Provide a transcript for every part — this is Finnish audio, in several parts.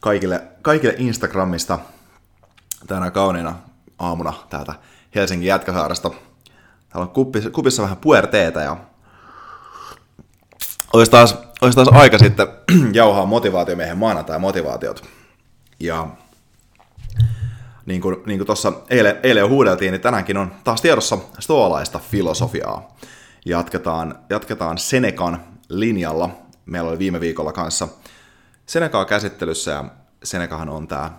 kaikille, kaikille Instagramista tänä kauniina aamuna täältä Helsingin Jätkäsaaresta. Täällä on kupissa, kupissa vähän puerteetä ja olisi taas, olisi taas aika sitten jauhaa motivaatiomiehen maanantai motivaatiot. Ja niin kuin, niin kuin tuossa eilen, eilen jo huudeltiin, niin tänäänkin on taas tiedossa stoalaista filosofiaa. Jatketaan, jatketaan Senekan linjalla. Meillä oli viime viikolla kanssa Senekaa käsittelyssä, ja Senekahan on tämä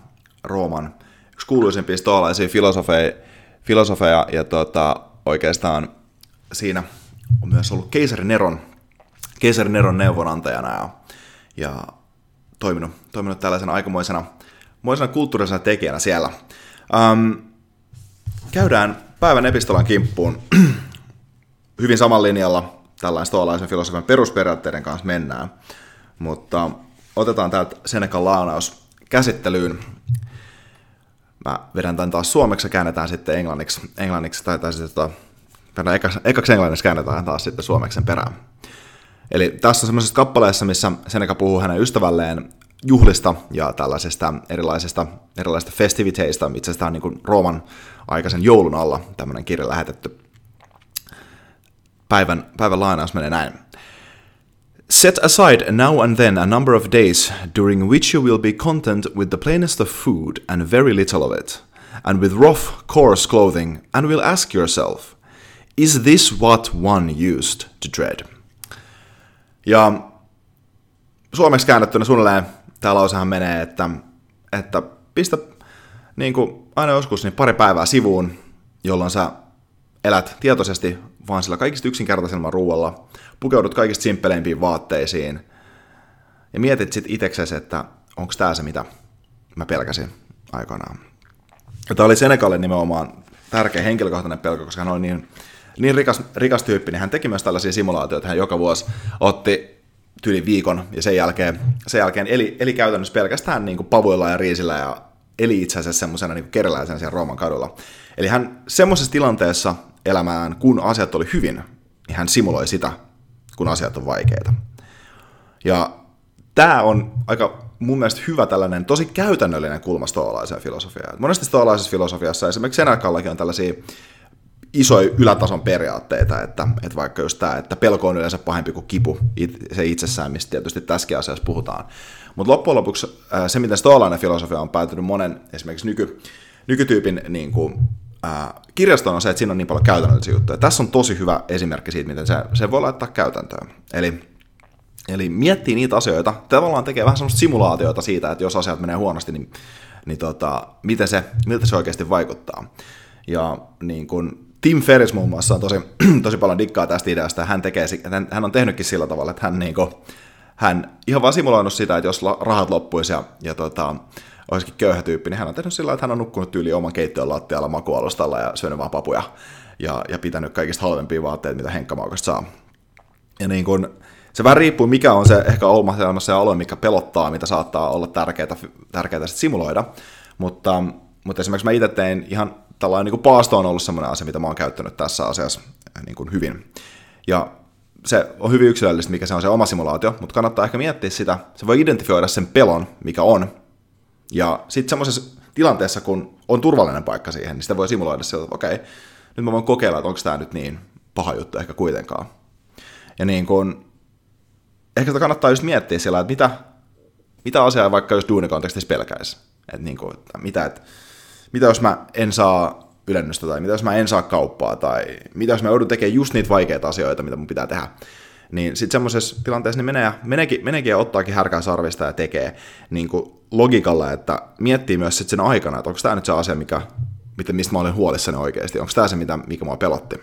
Rooman yksi kuuluisimpia stoalaisia filosofeja, filosofeja ja tota, oikeastaan siinä on myös ollut keisari Neron, keisari Neron neuvonantajana ja, ja toiminut, toiminut tällaisena aikamoisena moisena kulttuurisena tekijänä siellä. Um, käydään päivän epistolan kimppuun. Hyvin saman linjalla tällainen stoalaisen filosofian perusperiaatteiden kanssa mennään, mutta otetaan täältä Senekan laanaus käsittelyyn. Mä vedän tämän taas suomeksi ja käännetään sitten englanniksi, englanniksi tai, tai sitten tota, ekaksi, ekaksi englanniksi käännetään taas sitten suomeksi sen perään. Eli tässä on semmoisessa kappaleessa, missä Seneca puhuu hänen ystävälleen juhlista ja tällaisesta erilaisista, erilaisista festiviteista. Itse asiassa niin kuin Rooman aikaisen joulun alla tämmöinen kirja lähetetty. Päivän, päivän lainaus menee näin. Set aside now and then a number of days during which you will be content with the plainest of food and very little of it, and with rough, coarse clothing, and will ask yourself, is this what one used to dread? Ja suomeksi käännettynä suunnilleen tämä lausehan menee, että, että pistä niin kuin aina joskus niin pari päivää sivuun, jolloin sä elät tietoisesti vaan sillä kaikista yksinkertaisemmalla ruoalla, pukeudut kaikista simppeleimpiin vaatteisiin ja mietit sitten itseksesi, että onko tämä se, mitä mä pelkäsin aikanaan. Tämä oli Senekalle nimenomaan tärkeä henkilökohtainen pelko, koska hän oli niin, niin rikas, rikas tyyppi, niin hän teki myös tällaisia simulaatioita, hän joka vuosi otti tyyli viikon ja sen jälkeen, sen jälkeen eli, eli käytännössä pelkästään niin kuin pavuilla ja riisillä ja eli itse asiassa semmoisena niin kerralaisena siellä Rooman kadulla. Eli hän semmoisessa tilanteessa elämään, kun asiat oli hyvin, niin hän simuloi sitä, kun asiat on vaikeita. Ja tämä on aika mun mielestä hyvä tällainen tosi käytännöllinen kulma stoalaiseen filosofiaan. Monesti stoalaisessa filosofiassa esimerkiksi Senekallakin on tällaisia isoja ylätason periaatteita, että, että vaikka just tämä, että pelko on yleensä pahempi kuin kipu, se itsessään, mistä tietysti tässäkin asiassa puhutaan. Mutta loppujen lopuksi se, miten stoalainen filosofia on päätynyt monen esimerkiksi nyky, nykytyypin niin kuin, ää, kirjaston on se, että siinä on niin paljon käytännöllisiä juttuja. Tässä on tosi hyvä esimerkki siitä, miten se, se voi laittaa käytäntöön. Eli, eli miettii niitä asioita, tavallaan tekee vähän semmoista simulaatioita siitä, että jos asiat menee huonosti, niin, niin tota, miten se, miltä se oikeasti vaikuttaa. Ja niin kun Tim Ferris muun muassa on tosi, tosi paljon dikkaa tästä ideasta, hän, tekee, hän, hän on tehnytkin sillä tavalla, että hän, niin kun, hän ihan vaan simuloinut sitä, että jos rahat loppuisi ja, ja tota, olisikin köyhä tyyppi, niin hän on tehnyt sillä että hän on nukkunut tyyli oman keittiön lattialla makualustalla ja syönyt vaan papuja ja, ja pitänyt kaikista halvempia vaatteita, mitä henkkamaukasta saa. Ja niin kun, se vähän riippuu, mikä on se ehkä omassa se alue, mikä pelottaa, mitä saattaa olla tärkeää, tärkeää simuloida. Mutta, mutta esimerkiksi mä itse tein ihan tällainen niin paasto on ollut semmoinen asia, mitä mä oon käyttänyt tässä asiassa niin kuin hyvin. Ja se on hyvin yksilöllistä, mikä se on se oma simulaatio, mutta kannattaa ehkä miettiä sitä, se voi identifioida sen pelon, mikä on, ja sitten semmoisessa tilanteessa, kun on turvallinen paikka siihen, niin sitä voi simuloida sieltä, että okei, nyt mä voin kokeilla, että onko tämä nyt niin paha juttu ehkä kuitenkaan. Ja niin kun, ehkä sitä kannattaa just miettiä sillä, että mitä, mitä asiaa vaikka jos duunikontekstissa pelkäisi. Että niin kuin, että mitä, että, mitä jos mä en saa ylennystä, tai mitä jos mä en saa kauppaa, tai mitä jos mä joudun tekemään just niitä vaikeita asioita, mitä mun pitää tehdä. Niin sitten semmoisessa tilanteessa niin menee, meneekin, meneekin ja ottaakin härkää sarvista ja tekee niin kuin logikalla, että miettii myös sit sen aikana, että onko tämä nyt se asia, mikä, mistä mä olen huolissani oikeasti, onko tämä se, mitä, mikä mua pelotti.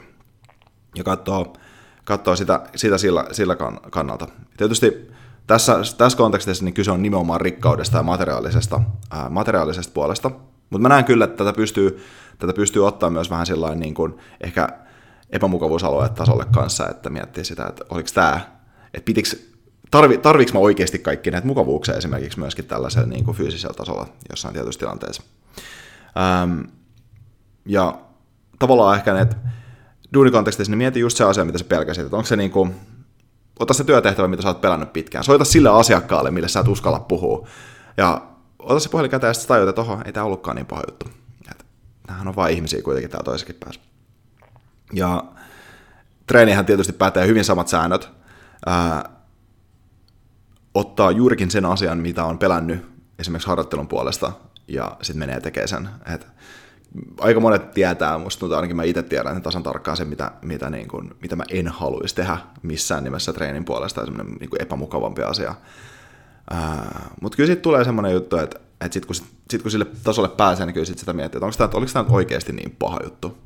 Ja katsoo, katsoo sitä, sitä sillä, sillä kannalta. Tietysti tässä, tässä kontekstissa niin kyse on nimenomaan rikkaudesta ja materiaalisesta, ää, materiaalisesta puolesta, mutta mä näen kyllä, että tätä pystyy, tätä pystyy ottaa myös vähän sellainen niin kuin ehkä epämukavuusalueet tasolle kanssa, että miettii sitä, että oliko tämä, että pitiks, tarvi, tarviks mä oikeasti kaikki näitä mukavuuksia esimerkiksi myöskin tällaisella niin kuin fyysisellä tasolla jossain tietyissä tilanteessa. Ähm, ja tavallaan ehkä ne, duunikontekstissa, niin mieti just se asia, mitä sä pelkäsit, että onko se niin kuin, ota se työtehtävä, mitä sä oot pelännyt pitkään, soita sille asiakkaalle, mille sä et uskalla puhua, ja ota se puhelin käteen ja sitten tajuta, että oho, ei tämä ollutkaan niin paha juttu. Nämähän on vain ihmisiä kuitenkin täällä toisessakin päässä. Ja treenihän tietysti päättää hyvin samat säännöt. Ää, ottaa juurikin sen asian, mitä on pelännyt esimerkiksi harjoittelun puolesta, ja sitten menee tekemään sen. Et aika monet tietää, musta tuntuu ainakin mä itse tiedän tasan tarkkaan sen, mitä, mitä, niin kun, mitä mä en haluaisi tehdä missään nimessä treenin puolesta, semmoinen niin epämukavampi asia. Mutta kyllä sitten tulee semmoinen juttu, että, että sitten kun, sit, kun sille tasolle pääsee, niin kyllä sit sitä miettii, että onko tämä, oliko tämä oikeasti niin paha juttu.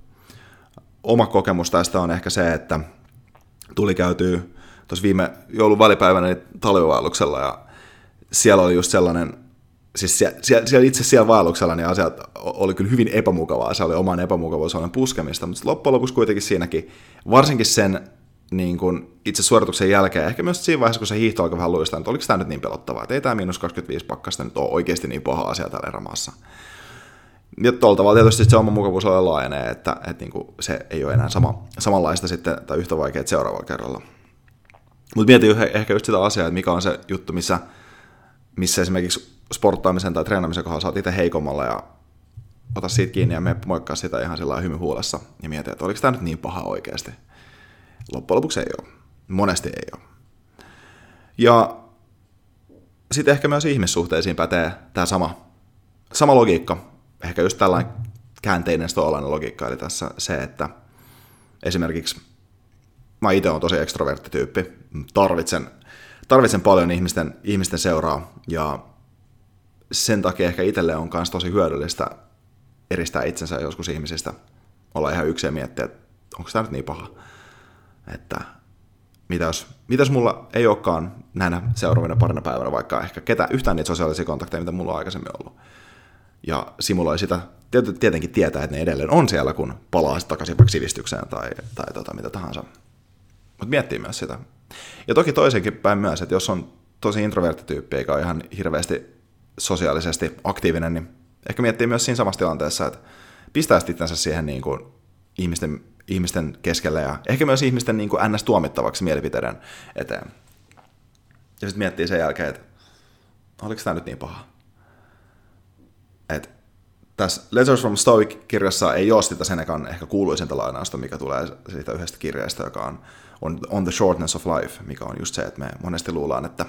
Oma kokemus tästä on ehkä se, että tuli käytyä tuossa viime joulun välipäivänä niin talvivaelluksella, ja siellä oli just sellainen siis siellä, siellä, itse siellä vaelluksella niin asiat oli kyllä hyvin epämukavaa, se oli oman epämukavuusalueen puskemista, mutta loppujen lopuksi kuitenkin siinäkin, varsinkin sen niin kuin itse suorituksen jälkeen, ehkä myös siinä vaiheessa, kun se hiihto alkoi vähän luistaa, että oliko tämä nyt niin pelottavaa, että ei tämä miinus 25 pakkasta nyt ole oikeasti niin paha asia täällä erämaassa. Ja tuolla tavalla tietysti se oma mukavuus on laajenee, että, että niin kuin se ei ole enää sama, samanlaista sitten tai yhtä vaikeaa seuraavalla kerralla. Mutta mietin ehkä just sitä asiaa, että mikä on se juttu, missä, missä esimerkiksi sporttaamisen tai treenaamisen kohdalla saat itse heikommalla ja ota siitä kiinni ja me moikkaa sitä ihan sillä hymy huolessa ja mieti, että oliko tämä nyt niin paha oikeasti. Loppujen lopuksi ei ole. Monesti ei ole. Ja sitten ehkä myös ihmissuhteisiin pätee tämä sama, sama logiikka. Ehkä just tällainen käänteinen stoalainen logiikka, eli tässä se, että esimerkiksi mä itse olen tosi ekstroverttityyppi, tarvitsen, tarvitsen paljon ihmisten, ihmisten seuraa ja sen takia ehkä itselle on myös tosi hyödyllistä eristää itsensä joskus ihmisistä, olla ihan yksin ja miettiä, että onko tämä nyt niin paha, että mitä jos, mitä jos mulla ei olekaan näinä seuraavina parina päivänä vaikka ehkä ketä, yhtään niitä sosiaalisia kontakteja, mitä mulla on aikaisemmin ollut. Ja simuloi sitä, tietenkin tietää, että ne edelleen on siellä, kun palaa sitten takaisin vaikka sivistykseen tai, tai tota, mitä tahansa. Mutta miettii myös sitä. Ja toki toisenkin päin myös, että jos on tosi introverttityyppi, eikä ole ihan hirveästi sosiaalisesti aktiivinen, niin ehkä miettii myös siinä samassa tilanteessa, että pistää itsensä siihen niin kuin ihmisten, ihmisten keskelle ja ehkä myös ihmisten niin kuin ns-tuomittavaksi mielipiteiden eteen. Ja sitten miettii sen jälkeen, että oliko tämä nyt niin paha? Et tässä Letters from Stoic-kirjassa ei ole sitä Senekan ehkä kuuluisinta lainausta, mikä tulee siitä yhdestä kirjasta, joka on on, on the Shortness of Life, mikä on just se, että me monesti luullaan, että,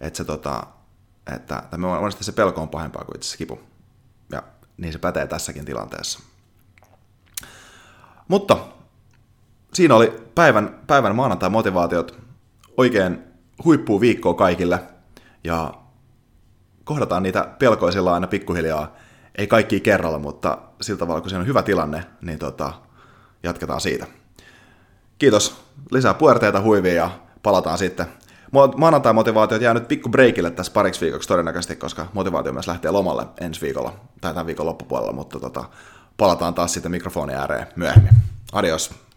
että se tota, että, että monesti se pelko on pahempaa kuin itse kipu. Ja niin se pätee tässäkin tilanteessa. Mutta siinä oli päivän, päivän maanantai-motivaatiot. Oikein huippuu viikkoa kaikille. Ja kohdataan niitä pelkoisilla aina pikkuhiljaa. Ei kaikki kerralla, mutta sillä tavalla, kun siinä on hyvä tilanne, niin tota, jatketaan siitä. Kiitos. Lisää puerteita huivia ja palataan sitten maanantai-motivaatiot jää nyt pikku breakille tässä pariksi viikoksi todennäköisesti, koska motivaatio myös lähtee lomalle ensi viikolla tai tämän viikon loppupuolella, mutta tota, palataan taas sitten mikrofonin ääreen myöhemmin. Adios.